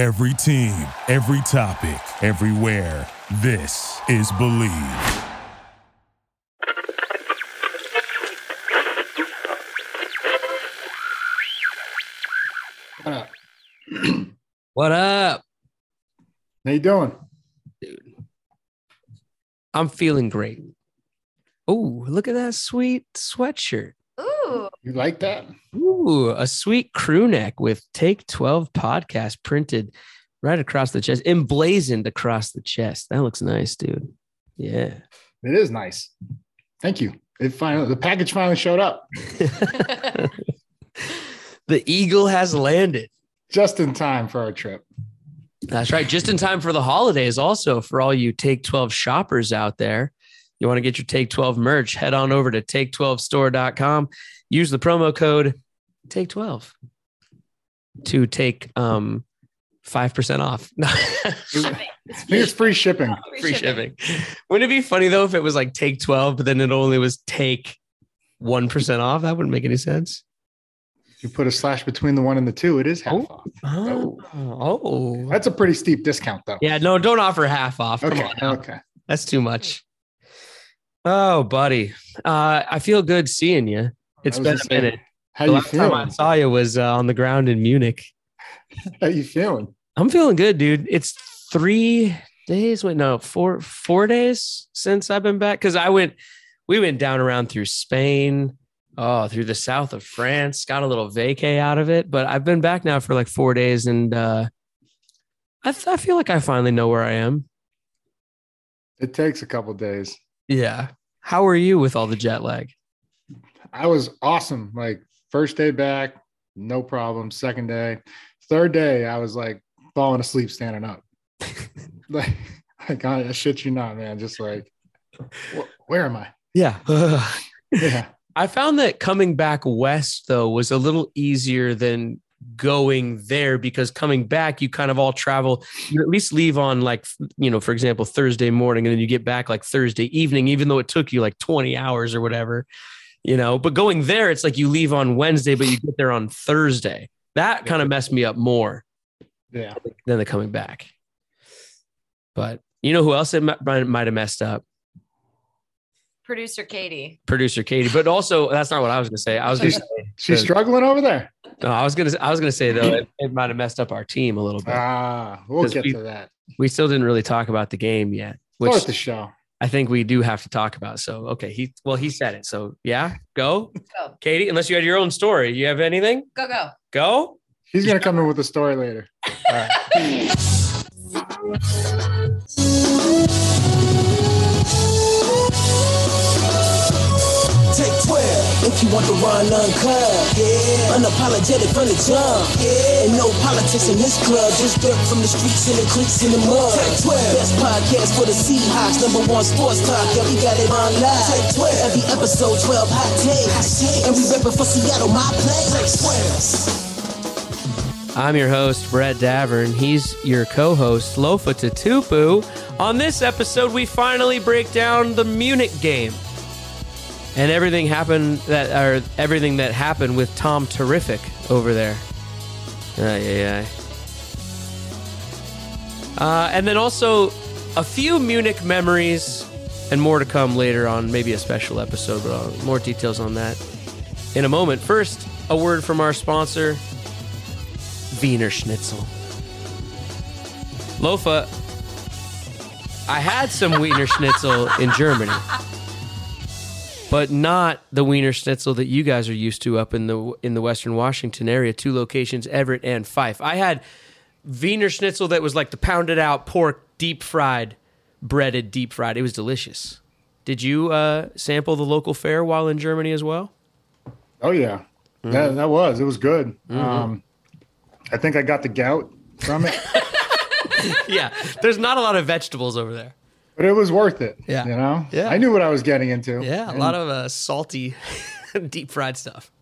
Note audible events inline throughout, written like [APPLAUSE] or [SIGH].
Every team, every topic, everywhere. This is Bleav. What up? [CLEARS THROAT] What up? How you doing? Dude. I'm feeling great. Oh, look at that sweet sweatshirt. Ooh, You like that? Ooh, a sweet crew neck with Take 12 podcast printed right across the chest, emblazoned across the chest. That looks nice, dude. Yeah. [LAUGHS] It is nice. Thank you. It finally the package finally showed up [LAUGHS] [LAUGHS] the eagle has landed. just in time for our trip. That's right. Just in time for the holidays, also for all you Take 12 shoppers out there. You want to get your Take 12 merch, head on over to take12store.com. Use the promo code Take12 to take um 5% off. [LAUGHS] I think it's free shipping. Free shipping. Wouldn't it be funny though if it was like take 12, but then it only was take 1% off? That wouldn't make any sense. You put a slash between the one and the two, it is half Oh. off. Oh, oh. That's a pretty steep discount though. Yeah, no, don't offer half off. Come Okay. on now. Okay. That's too much. Oh, buddy. Uh, I feel good seeing you. It's been a saying, minute. How the you last time I saw you was uh, on the ground in Munich. How you feeling? I'm feeling good, dude. It's three days. Wait, no, four four days since I've been back. Because I went, we went down around through Spain, oh, through the south of France. Got a little vacay out of it, but I've been back now for like four days, and uh, I I feel like I finally know where I am. It takes a couple days. Yeah. How are you with all the jet lag? I was awesome. Like first day back, no problem. Second day, third day, I was like falling asleep standing up. like, [LAUGHS] like I, I shit you not, man. Just like, wh- where am I? Yeah. [LAUGHS] Yeah. I found that coming back west though was a little easier than going there because coming back you kind of all travel you at least leave on like you know for example Thursday morning and then you get back like Thursday evening even though it took you like 20 hours or whatever you know? But going there it's like you leave on Wednesday but you get there on Thursday. That kind of messed me up more Yeah. than the coming back. But you know who else it might might have messed up producer Katie. producer Katie but also that's not what I was going to say I was going to say She's the- struggling over there. No, I was gonna. I was gonna say though, it, it might have messed up our team a little bit. Ah, we'll 'Cause get we- to that. we still didn't really talk about the game yet, which Start the show. I think we do have to talk about. So, okay, he well, he said it. So, yeah, go, Go, Katie. Unless you had your own story, you have anything? go, go. Go. He's gonna come in with a story later. [LAUGHS] [LAUGHS] 12 if you want the run uncut. Yeah. Unapologetic from the jump. Yeah. And no politics in this club. Just dirt from the streets and the creeks in the mud. Take 12. Best podcast for the Seahawks. Number one sports talk. Yeah, we got it on live. Take 12. Every episode 12 hot takes. And we reppin' for Seattle, my place. Take 12. I'm your host, Brett Davern. He's your co-host, Lofa Tatupu. On this episode, we finally break down the Munich game and everything happened that or everything that happened with Tom Terrific over there. Ay, ay. Uh, and then also a few Munich memories and more to come later on, maybe a special episode, but uh, more details on that in a moment. First, a word from our sponsor, Wienerschnitzel. Lofa, I had some Wiener Schnitzel in Germany, but not the Wienerschnitzel that you guys are used to up in the in the Western Washington area. Two locations, Everett and Fife. I had Wiener Schnitzel that was like the pounded out pork, deep fried, breaded, deep fried. It was delicious. Did you uh, sample the local fare while in Germany as well? Oh yeah, Mm-hmm. that that was it was good. Um, I think I got the gout from it, [LAUGHS] yeah, there's not a lot of vegetables over there. But it was worth it. Yeah. you know. Yeah. I knew what I was getting into. Yeah, a lot of uh, salty, [LAUGHS] deep fried stuff.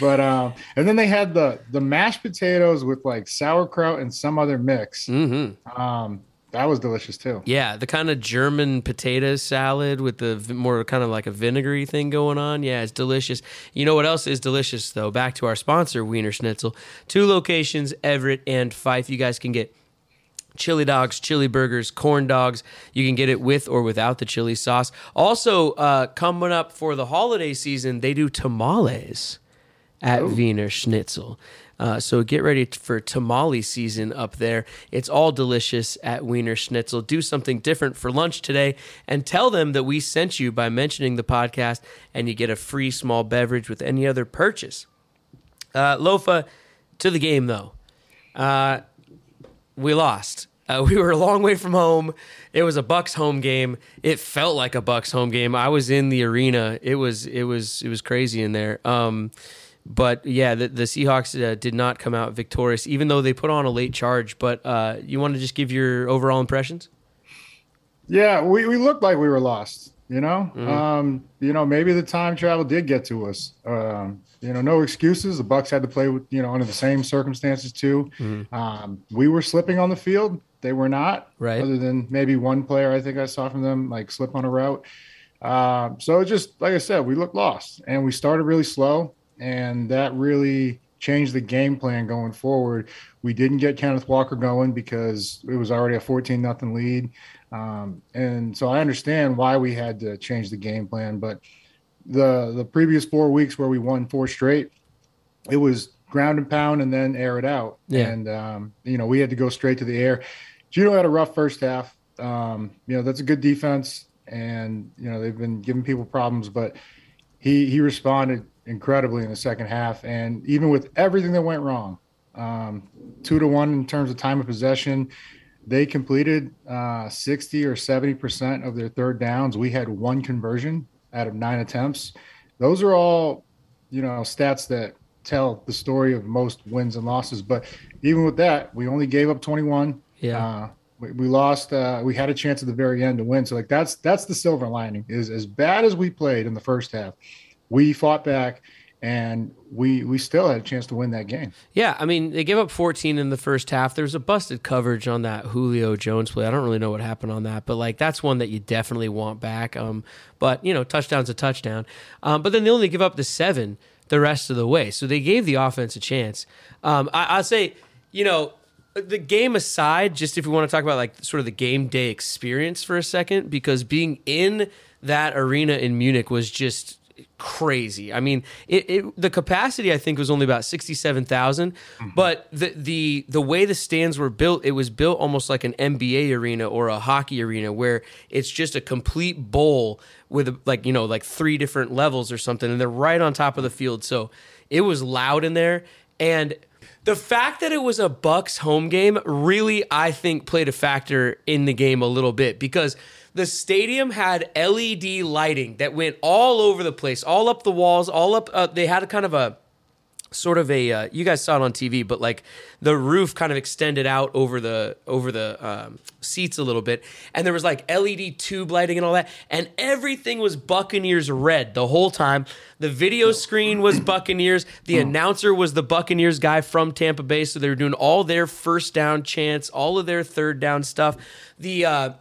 But um, and then they had the the mashed potatoes with like sauerkraut and some other mix. Mm-hmm. Um, That was delicious too. Yeah, the kind of German potato salad with the more kind of like a vinegary thing going on. Yeah, it's delicious. You know what else is delicious though? Back to our sponsor, Wienerschnitzel. Two locations, Everett and Fife. You guys can get chili dogs, chili burgers, corn dogs. You can get it with or without the chili sauce. Also, uh, coming up for the holiday season, they do tamales at Wienerschnitzel. Uh, so get ready for tamale season up there. It's all delicious at Wienerschnitzel. Do something different for lunch today and tell them that we sent you by mentioning the podcast, and you get a free small beverage with any other purchase. Uh, Lofa, to the game though. Uh, we lost. Uh, [LAUGHS] we were a long way from home. It was a Bucks home game. It felt like a Bucks home game. I was in the arena. It was it was it was crazy in there. Um, but yeah, the, the Seahawks uh, did not come out victorious, even though they put on a late charge. But uh, you want to just give your overall impressions? Yeah, we, we looked like we were lost. You know, um, you know, maybe the time travel did get to us. Um, you know, no excuses. The Bucks had to play with you know under the same circumstances too. Um, we were slipping on the field. They were not. Right. Other than maybe one player I think I saw from them like slip on a route. Um, so just like I said, we looked lost and we started really slow, and that really changed the game plan going forward. We didn't get Kenneth Walker going because it was already a 14 nothing lead. Um, and so I understand why we had to change the game plan, but the the previous four weeks where we won four straight, it was ground and pound and then air it out. Yeah. And um, you know, we had to go straight to the air. Geno had a rough first half. Um, you know, that's a good defense, and you know they've been giving people problems, but he he responded incredibly in the second half, and even with everything that went wrong, um, two to one in terms of time of possession, they completed uh, 60 or 70 percent of their third downs. We had one conversion out of nine attempts. Those are all, you know, stats that tell the story of most wins and losses. But even with that, we only gave up 21. Yeah. Uh, we, we lost. Uh, we had a chance at the very end to win. So like that's that's the silver lining. Is as bad as we played in the first half, we fought back, and we we still had a chance to win that game. Yeah, I mean, they gave up 14 in the first half. There was a busted coverage on that Julio Jones play. I don't really know what happened on that, but like that's one that you definitely want back. Um, but you know, touchdown's a touchdown. Um, but then they only give up the seven the rest of the way, so they gave the offense a chance. Um, I, I'll say, you know, the game aside, just if we want to talk about like sort of the game day experience for a second, because being in that arena in Munich was just crazy. I mean, it, it the capacity I think was only about sixty seven mm-hmm. but the the the way the stands were built, it was built almost like an NBA arena or a hockey arena, where it's just a complete bowl with like you know like three different levels or something, and they're right on top of the field. So it was loud in there, and the fact that it was a Bucks home game really, I think, played a factor in the game a little bit because the stadium had LED lighting that went all over the place, all up the walls, all up. Uh, they had a kind of a sort of a uh, you guys saw it on TV, but like the roof kind of extended out over the over the um, seats a little bit, and there was like LED tube lighting and all that, and everything was Buccaneers red the whole time. The video screen was Buccaneers. The announcer was the Buccaneers guy from Tampa Bay, so they were doing all their first down chants, all of their third down stuff. The uh,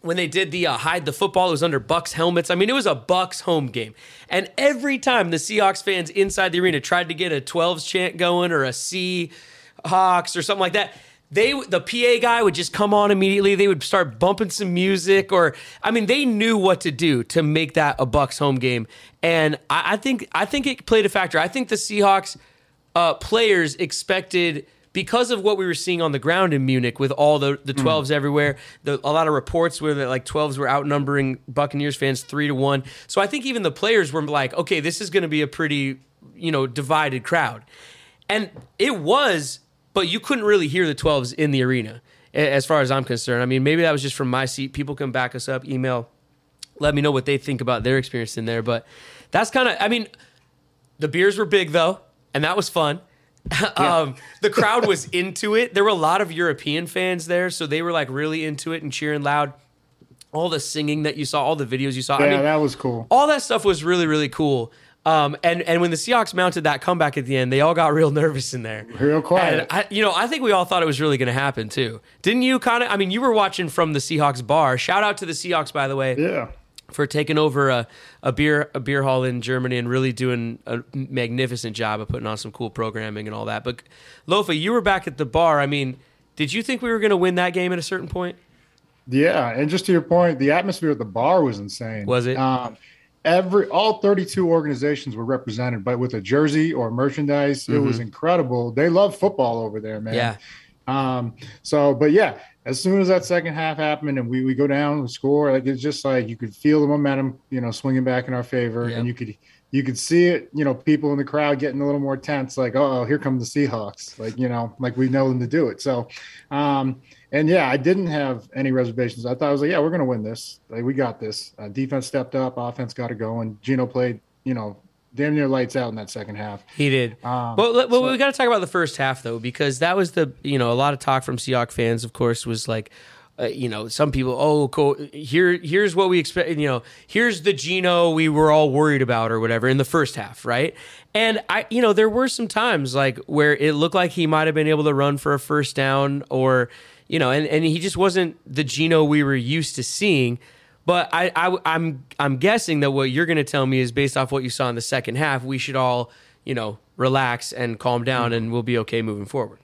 when they did the uh, hide the football, it was under Bucks helmets. I mean, it was a Bucks home game, and every time the Seahawks fans inside the arena tried to get a 12s chant going or a Seahawks or something like that, they the PA guy would just come on immediately. They would start bumping some music, or I mean, they knew what to do to make that a Bucks home game, and I, I think I think it played a factor. I think the Seahawks uh, players expected because of what we were seeing on the ground in Munich with all the the mm. 12s everywhere. The, a lot of reports where that like 12s were outnumbering Buccaneers fans three to one. So I think even the players were like, okay, this is going to be a pretty you know divided crowd, and it was. But you couldn't really hear the 12s in the arena, as far as I'm concerned. I mean, maybe that was just from my seat. People can back us up. Email, let me know what they think about their experience in there. But that's kind of, I mean, the beers were big though, and that was fun. [LAUGHS] um, the crowd was into it. There were a lot of European fans there, so they were like really into it and cheering loud. All the singing that you saw, all the videos you saw. Yeah, I mean, that was cool. all that stuff was really really cool. Um, and and when the Seahawks mounted that comeback at the end, they all got real nervous in there. Real quiet. I, you know, I think we all thought it was really going to happen too. Didn't you? Kind of. I mean, you were watching from the Seahawks bar. Shout out to the Seahawks, by the way yeah. For taking over a, a beer a beer hall in Germany and really doing a magnificent job of putting on some cool programming and all that. But Lofa, you were back at the bar. I mean, did you think we were going to win that game at a certain point? Yeah, and just to your point, the atmosphere at the bar was insane. Was it? Um, every all 32 organizations were represented, but with a jersey or merchandise, it was incredible. They love football over there, man. Mm-hmm. Yeah. Um, so, but yeah, as soon as that second half happened and we, we go down, we score, like it's just like you could feel the momentum, you know, swinging back in our favor, Yep. and you could you could see it, you know, people in the crowd getting a little more tense, like, oh, here come the Seahawks, like you know, like we know them to do it. So, um, and yeah, I didn't have any reservations. I thought I was like, yeah, we're gonna win this. Like we got this. Uh, defense stepped up, offense got it going. Geno played, you know, damn near lights out in that second half. He did. Um, well, well so- we got to talk about the first half though, because that was the you know a lot of talk from Seahawks fans. Of course, was like. Uh, you know, some people. Oh, cool. Here, here's what we expect. You know, here's the Geno we were all worried about, or whatever, in the first half, right? And I, you know, there were some times like where it looked like he might have been able to run for a first down, or you know, and and he just wasn't the Geno we were used to seeing. But I, I I'm I'm guessing that what you're going to tell me is based off what you saw in the second half. We should all, you know, relax and calm down, and we'll be okay moving forward.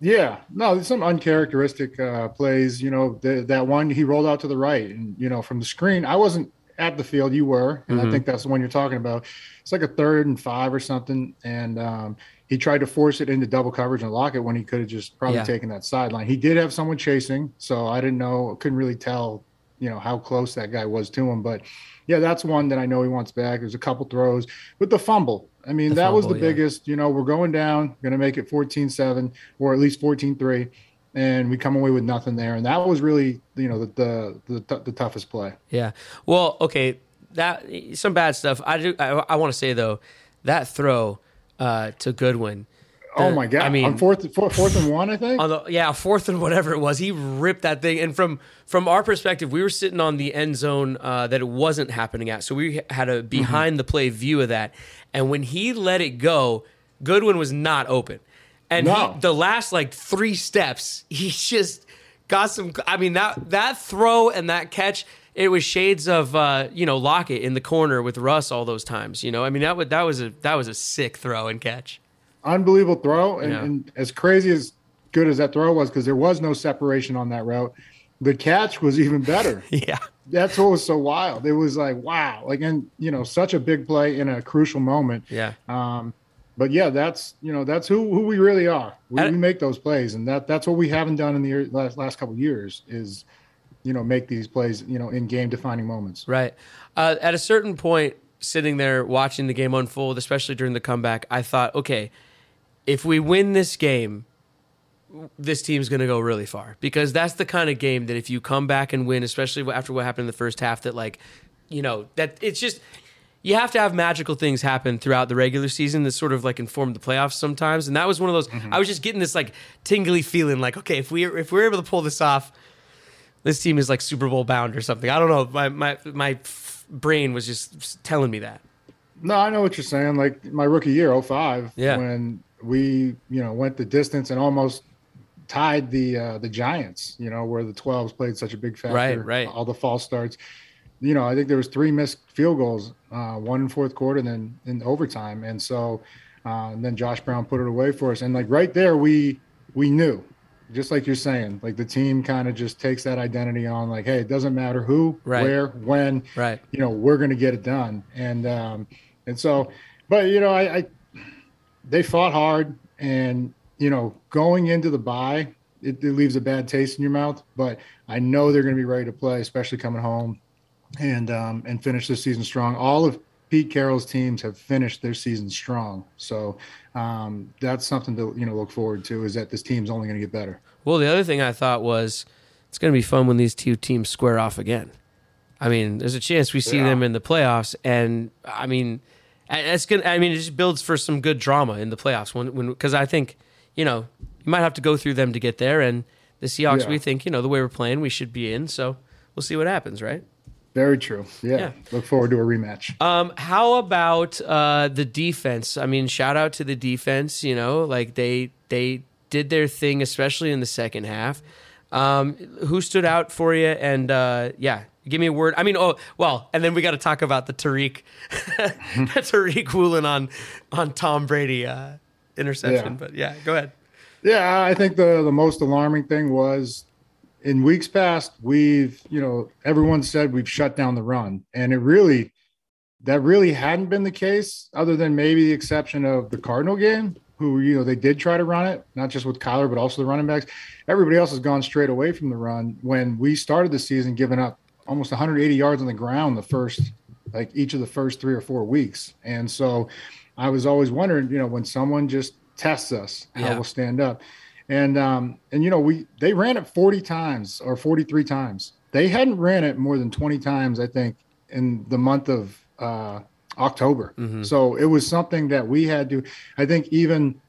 Yeah, no, there's some uncharacteristic uh, plays. You know, the, that one he rolled out to the right, and you know, from the screen, I wasn't at the field. You were, and I think that's the one you're talking about. It's like a third and five or something, and um, he tried to force it into double coverage and lock it when he could have just probably Yeah. taken that sideline. He did have someone chasing, so I didn't know, couldn't really tell, you know, how close that guy was to him. But yeah, that's one that I know he wants back. There's a couple throws but the fumble. I mean, The that was the yeah. biggest, you know, we're going down, going to make it 14 7 or at least 14 3. And we come away with nothing there. And that was really, you know, the, the, the, the toughest play. Yeah. Well, okay. That some bad stuff. I do. I, I want to say though, that throw uh, to Goodwin. Oh my God. I mean, on fourth, fourth, fourth and one, I think. on the yeah fourth and whatever it was he ripped that thing and from from our perspective we were sitting on the end zone uh, that it wasn't happening at so we had a behind the play view of that and when he let it go goodwin was not open and No. he, the last like three steps he just got some i mean that that throw and that catch it was shades of uh, you know Lockett in the corner with Russ all those times. You know, I mean that would that was a that was a sick throw and catch. Unbelievable throw. And, Yeah. and as crazy as good as that throw was, because there was no separation on that route, the catch was even better. [LAUGHS] Yeah, That's what was so wild. It was like, wow. Like, and, you know, such a big play in a crucial moment. yeah. Um, but yeah, that's you know that's who who we really are. We, we make those plays, and that that's what we haven't done in the last last couple of years is, you know, make these plays you know in game defining moments. Right. Uh, at a certain point, sitting there watching the game unfold, especially during the comeback, I thought, okay, if we win this game, this team's going to go really far because that's the kind of game that if you come back and win, especially after what happened in the first half, that like, you know, that it's just you have to have magical things happen throughout the regular season that sort of like inform the playoffs sometimes. And that was one of those. Mm-hmm. I was just getting this like tingly feeling, like, okay, if we if we're able to pull this off, this team is like Super Bowl bound or something. I don't know. My my my f- brain was just telling me that. No, I know what you're saying. Like my rookie year, 05, Yeah. when we you know went the distance and almost tied the uh, the Giants. You know where the 12s played such a big factor. Right, right. All the false starts. You know, I think there was three missed field goals, uh, one in fourth quarter, and then in overtime, and so uh, and then Josh Brown put it away for us. And like right there, we we knew, just like you're saying, like the team kind of just takes that identity on, like, hey, it doesn't matter who, Right. where, when, Right. you know we're going to get it done and um and so but you know I, I they fought hard and you know going into the bye it, it leaves a bad taste in your mouth but i know they're going to be ready to play especially coming home and um and finish this season strong all of pete carroll's teams have finished their season strong so um that's something to you know look forward to is that this team's only going to get better Well, the other thing I thought was it's going to be fun when these two teams square off again. I mean, there's a chance we see Yeah. them in the playoffs, and I mean, it's gonna. I mean, it just builds for some good drama in the playoffs when when because I think you know you might have to go through them to get there, and the Seahawks Yeah. we think you know the way we're playing we should be in, so we'll see what happens, right? Very true. Yeah. Yeah. Look forward to a rematch. Um, how about uh, the defense? I mean, shout out to the defense. You know, like they they did their thing, especially in the second half. Um, who stood out for you? And uh, yeah, give me a word. I mean, oh well, and then we got to talk about the Tariq, [LAUGHS] Tariq Woolen on on Tom Brady uh, interception. Yeah. But yeah, go ahead. Yeah, I think the the most alarming thing was in weeks past we've you know everyone said we've shut down the run, and it really that really hadn't been the case, other than maybe the exception of the Cardinal game, who you know they did try to run it, not just with Kyler but also the running backs. Everybody else has gone straight away from the run. When we started the season, giving up almost 180 yards on the ground the first like each of the first three or four weeks, and so I was always wondering, you know, when someone just tests us, how Yeah. we'll stand up. And um, and you know, we they ran it 40 times or 43 times. They hadn't ran it more than 20 times, I think, in the month of uh, October. So it was something that we had to. I think even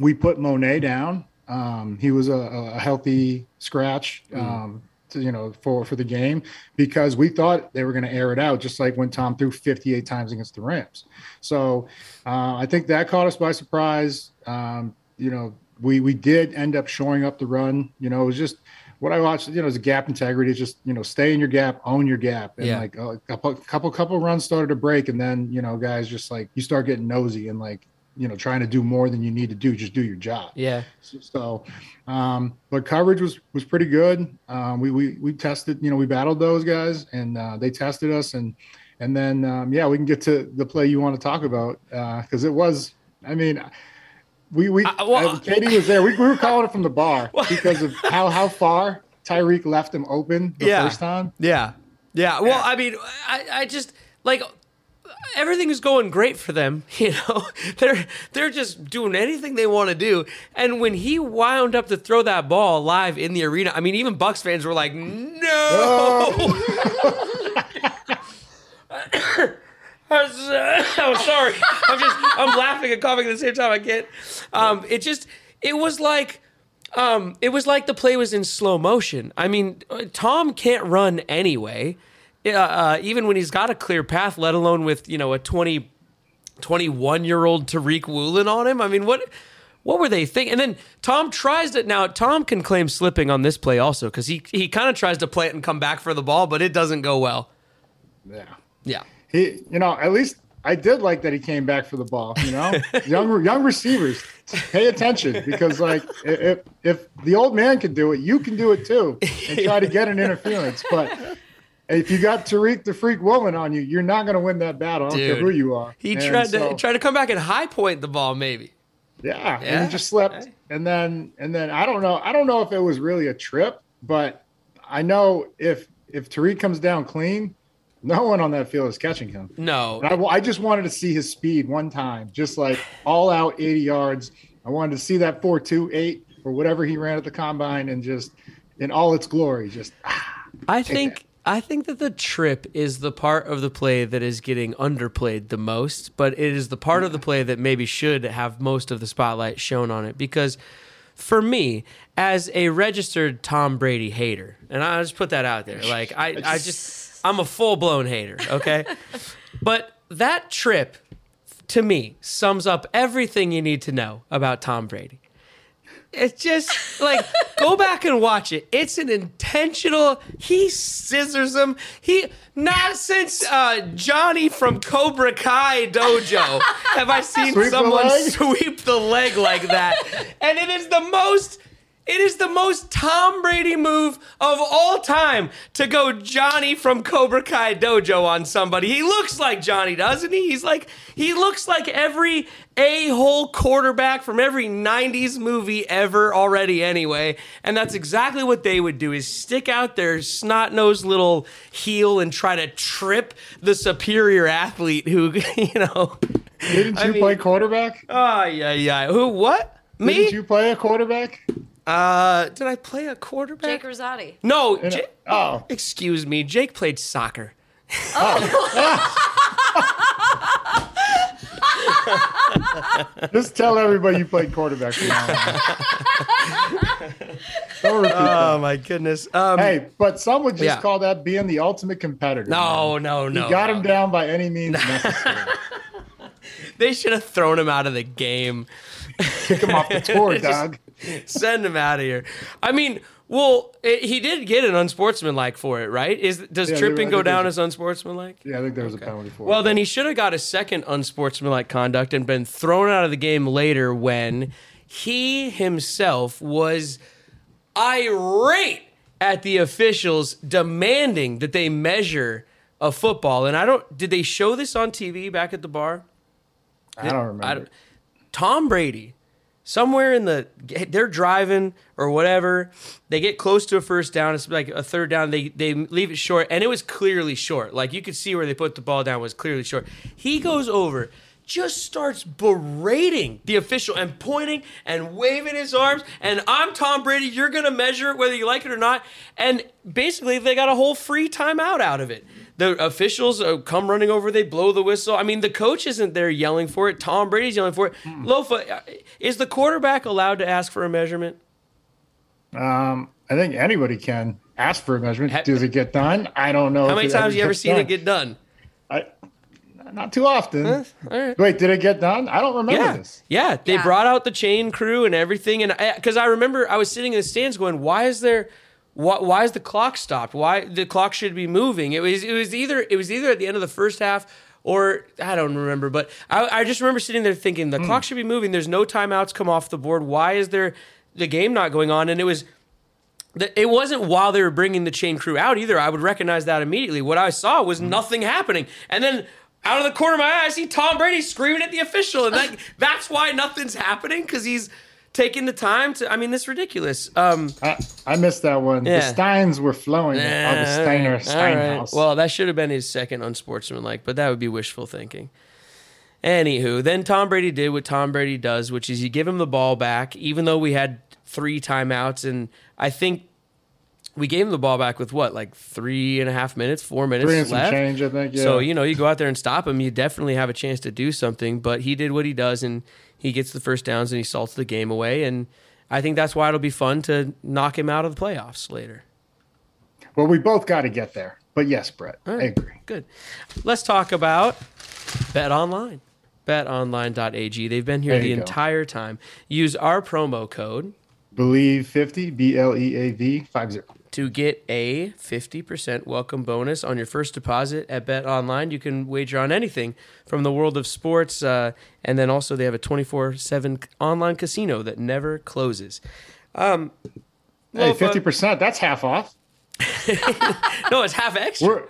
we put Mone down. Um, he was a, a healthy scratch. Um, to, you know, for for the game because we thought they were going to air it out, just like when Tom threw 58 times against the Rams. So uh, I think that caught us by surprise. Um, you know, we we did end up showing up the run. You know, it was just what I watched. You know, is a gap integrity. Just you know, stay in your gap, own your gap, and Yeah. like a couple couple couple runs started to break, and then you know, guys just like you start getting nosy and like you know trying to do more than you need to do. Just do your job. Yeah, So, um, but coverage was was pretty good. Um, we we we tested, you know, we battled those guys, and uh, they tested us, and and then um, yeah, we can get to the play you want to talk about because it was. I mean, we we Uh, well- uh, Katie was there. We, we were calling it from the bar [LAUGHS] because of how how far Tariq left him open the Yeah. first time. Yeah. Yeah. Well, I mean, I, I just like everything is going great for them. [LAUGHS] You know, they're they're just doing anything they want to do. And when he wound up to throw that ball live in the arena, I mean, even Bucks fans were like, "No." [LAUGHS] Uh, I'm sorry. I'm just I'm laughing and coughing at the same time. I can't. Um, it just it was like um, it was like the play was in slow motion. I mean, Tom can't run anyway, uh, uh, even when he's got a clear path. Let alone with you know a 20, 21 year old Tariq Woolen on him. I mean, what what were they thinking? And then Tom tries to now. Tom can claim slipping on this play also because he he kind of tries to play it and come back for the ball, but it doesn't go well. Yeah. Yeah. he you know at least i did like that he came back for the ball you know [LAUGHS] young young receivers pay attention because like if if the old man can do it you can do it too and try to get an interference but if you got Tariq the freak Woolen on you you're not going to win that battle i don't care who you are He And tried so- to tried to come back and high point the ball, maybe. yeah, and he just slept. Hey. And then and then I don't know. I don't know if it was really a trip, but I know if if Tariq comes down clean, no one on that field is catching him. No, I, I just wanted to see his speed one time, just like all out 80 yards. I wanted to see that 4.28 or whatever he ran at the combine and just in all its glory. Just ah. I think I think that the trip is the part of the play that is getting underplayed the most, but it is the part of the play that maybe should have most of the spotlight shown on it because for me, as a registered Tom Brady hater, and I just put that out there, like I, I just I'm a full blown hater, okay? [LAUGHS] but that trip to me sums up everything you need to know about Tom Brady. It's just like [LAUGHS] go back and watch it. It's an intentional. He scissors him. He not since uh, Johnny from Cobra Kai dojo [LAUGHS] have I seen Sweep someone leg? sweep the leg like that. and it is the most. It is the most Tom Brady move of all time to go Johnny from Cobra Kai Dojo on somebody. He looks like Johnny, doesn't he? He's like he looks like every a-hole quarterback from every 90s movie ever already anyway. And that's exactly what they would do is stick out their snot-nosed little heel and try to trip the superior athlete who, [LAUGHS] you know. didn't I you mean- play quarterback? Oh, yeah, yeah. Who what? Me? Didn't you play a quarterback? Uh, did I play a quarterback? Jake Rosati. No, In Ja- oh, excuse me. Jake played soccer. [LAUGHS] [LAUGHS] just tell everybody you played quarterback. from now on. [LAUGHS] Don't repeat that. Oh my goodness. Um, Hey, but some would just Yeah. call that being the ultimate competitor. no, man. no, no. you got no. him down by any means necessary. They should have thrown him out of the game. Kick him off the tour, Just- dog. [LAUGHS] Send him out of here. I mean, well, it, he did get an unsportsmanlike for it, right? Is does Yeah, tripping go down as unsportsmanlike? Yeah, I think there was a penalty for Well, it. then he should have got a second unsportsmanlike conduct and been thrown out of the game later when he himself was irate at the officials demanding that they measure a football. And I don't did they show this on TV back at the bar? I don't remember. I don't- Tom Brady, somewhere in the, they're driving or whatever. They get close to a first down. It's like a third down. They they leave it short, and it was clearly short. Like you could see where they put the ball down was clearly short. He goes over. Just starts berating the official and pointing and waving his arms. And I'm Tom Brady. You're going to measure it whether you like it or not. And basically, they got a whole free timeout out of it. The officials uh, come running over, they blow the whistle. I mean, the coach isn't there yelling for it. Tom Brady's yelling for it. Lofa, uh, is the quarterback allowed to ask for a measurement? Um, I think anybody can ask for a measurement. Ha- Does it get done? I don't know. How many times ever you ever seen done. it get done? I, not too often. All right. Wait, did it get done? I don't remember Yeah, this. yeah. They Yeah. brought out the chain crew and everything, and because I, remember I was sitting in the stands going, "Why is there? Why, why is the clock stopped? Why the clock should be moving?" It was it was either it was either at the end of the first half or I don't remember, but I, I just remember sitting there thinking the hmm. clock should be moving. There's no timeouts come off the board. Why is there the game not going on? And it was. It wasn't while they were bringing the chain crew out either. I would recognize that immediately. What I saw was hmm. nothing happening, and then out of the corner of my eye, I see Tom Brady screaming at the official, and that, that's why nothing's happening because he's taking the time to. I mean, this is ridiculous. Um, I, I missed that one. Yeah. The Steins were flowing. at all Augustiner right, all right. Well, that should have been his second unsportsmanlike, but that would be wishful thinking. Anywho, then Tom Brady did what Tom Brady does, which is you give him the ball back, even though we had three timeouts, and I think we gave him the ball back with what, like three and a half minutes, four minutes Three and some left. change, I think. Yeah. So you know, you go out there and stop him, you definitely have a chance to do something. But he did what he does, and he gets the first downs, and he salts the game away. And I think that's why it'll be fun to knock him out of the playoffs later. well, we both got to get there. But yes, Brett, I agree. Good. Let's talk about Bet Online. BetOnline.ag. They've been here the go. entire time. Use our promo code Bleav 50, B L E A V 50. To get a 50% welcome bonus on your first deposit at Bet Online. You can wager on anything from the world of sports, uh, and then also they have a 24 7 online casino that never closes. Um, Hey, 50%, that's half off. [LAUGHS] no, it's half extra. We're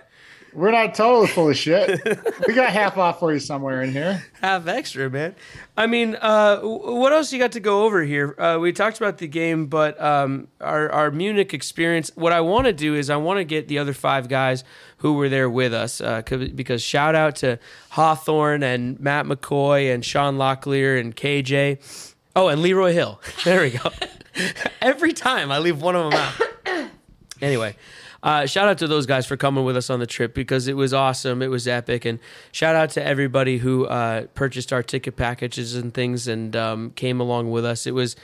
we're not totally full of shit. [LAUGHS] we got half off for you somewhere in here. half extra, man. I mean, uh, what else you got to go over here? Uh, we talked about the game, but um, our our Munich experience. What I want to do is I want to get the other five guys who were there with us uh, 'cause- because shout out to Hawthorne and Matt McCoy and Sean Locklear and KJ. Oh, and Leroy Hill. [LAUGHS] There we go. [LAUGHS] Every time I leave one of them out. [COUGHS] Anyway, uh, shout out to those guys for coming with us on the trip because it was awesome. It was epic. And shout out to everybody who uh, purchased our ticket packages and things and um, came along with us. It was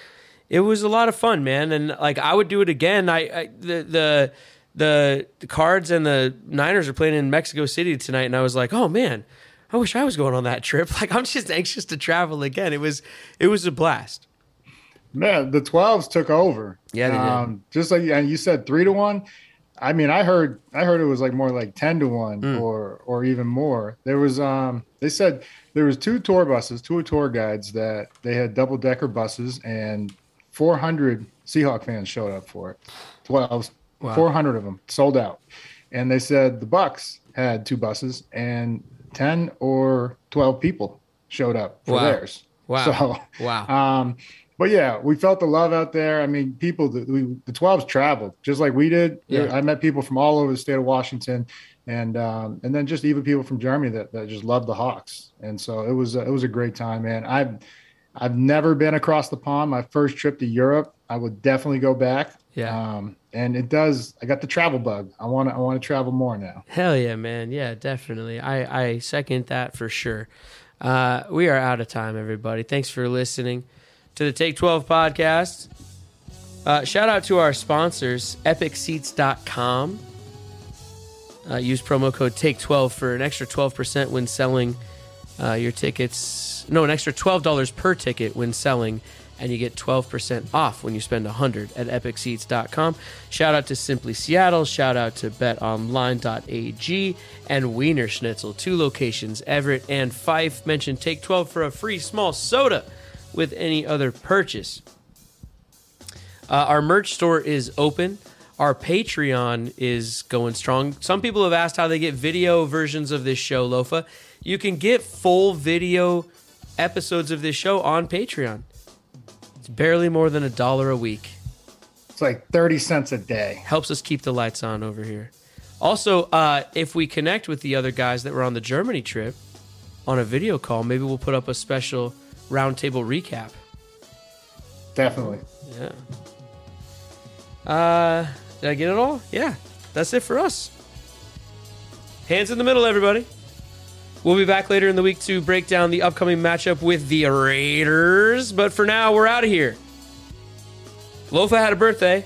it was a lot of fun, man. And like I would do it again. I, I the the the the Cards and the Niners are playing in Mexico City tonight, and I was like, oh man. I wish I was going on that trip. [LAUGHS] Like I'm just anxious to travel again. It was it was a blast. Man, the 12s took over. Yeah, they did. Um, just like and you said 3 to 1. I mean, I heard I heard it was like more like 10 to 1 Hmm. or or even more. There was um they said there was two tour buses, two tour guides that they had double decker buses and 400 Seahawk fans showed up for it. 12s, 400 of them sold out. And they said the Bucks had two buses and 10 or 12 people showed up for Wow. theirs. Wow. [LAUGHS] So Wow. um, but yeah, we felt the love out there. I mean, people, the, we, the 12s traveled just like we did. Yeah. I met people from all over the state of Washington, and um, and then just even people from Germany that, that just loved the Hawks. And so it was a, it was a great time, man. I've I've never been across the pond. My first trip to Europe, I would definitely go back. Yeah. Um, and it does. I got the travel bug. I want to. I want to travel more now. Hell yeah, man. Yeah, definitely. I, I second that for sure. Uh, we are out of time, everybody. Thanks for listening to the Take 12 podcast. Uh, shout out to our sponsors, epicseats.com. Uh, use promo code TAKE12 for an extra 12% when selling uh, your tickets. No, an extra $12 per ticket when selling, and you get 12% off when you spend 100 at epicseats.com. Shout out to Simply Seattle. Shout out to betonline.ag and Wienerschnitzel, two locations, Everett and Fife. Mention Take 12 for a free small soda with any other purchase. Uh, our merch store is open. Our Patreon is going strong. Some people have asked how they get video versions of this show, Lofa. You can get full video episodes of this show on Patreon. It's barely more than a dollar a week. It's like 30 cents a day. Helps us keep the lights on over here. Also, uh, if we connect with the other guys that were on the Germany trip on a video call, maybe we'll put up a special roundtable recap. Definitely. Yeah. Uh, did I get it all? Yeah. That's it for us. Hands in the middle, everybody. We'll be back later in the week to break down the upcoming matchup with the Raiders. But for now, we're out of here. Lofa had a birthday.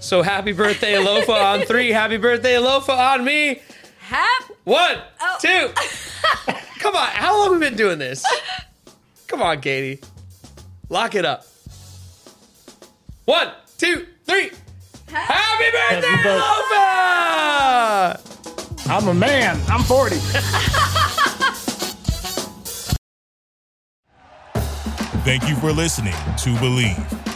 So happy birthday, Alofa on three. Happy birthday, Alofa on me. Hap. One, Oh. two. [LAUGHS] Come on. How long have we been doing this? Come on, Katie. Lock it up. One, two, three. Happy birthday, Happy Alofa! I'm a man. I'm 40. Thank you for listening to Bleav.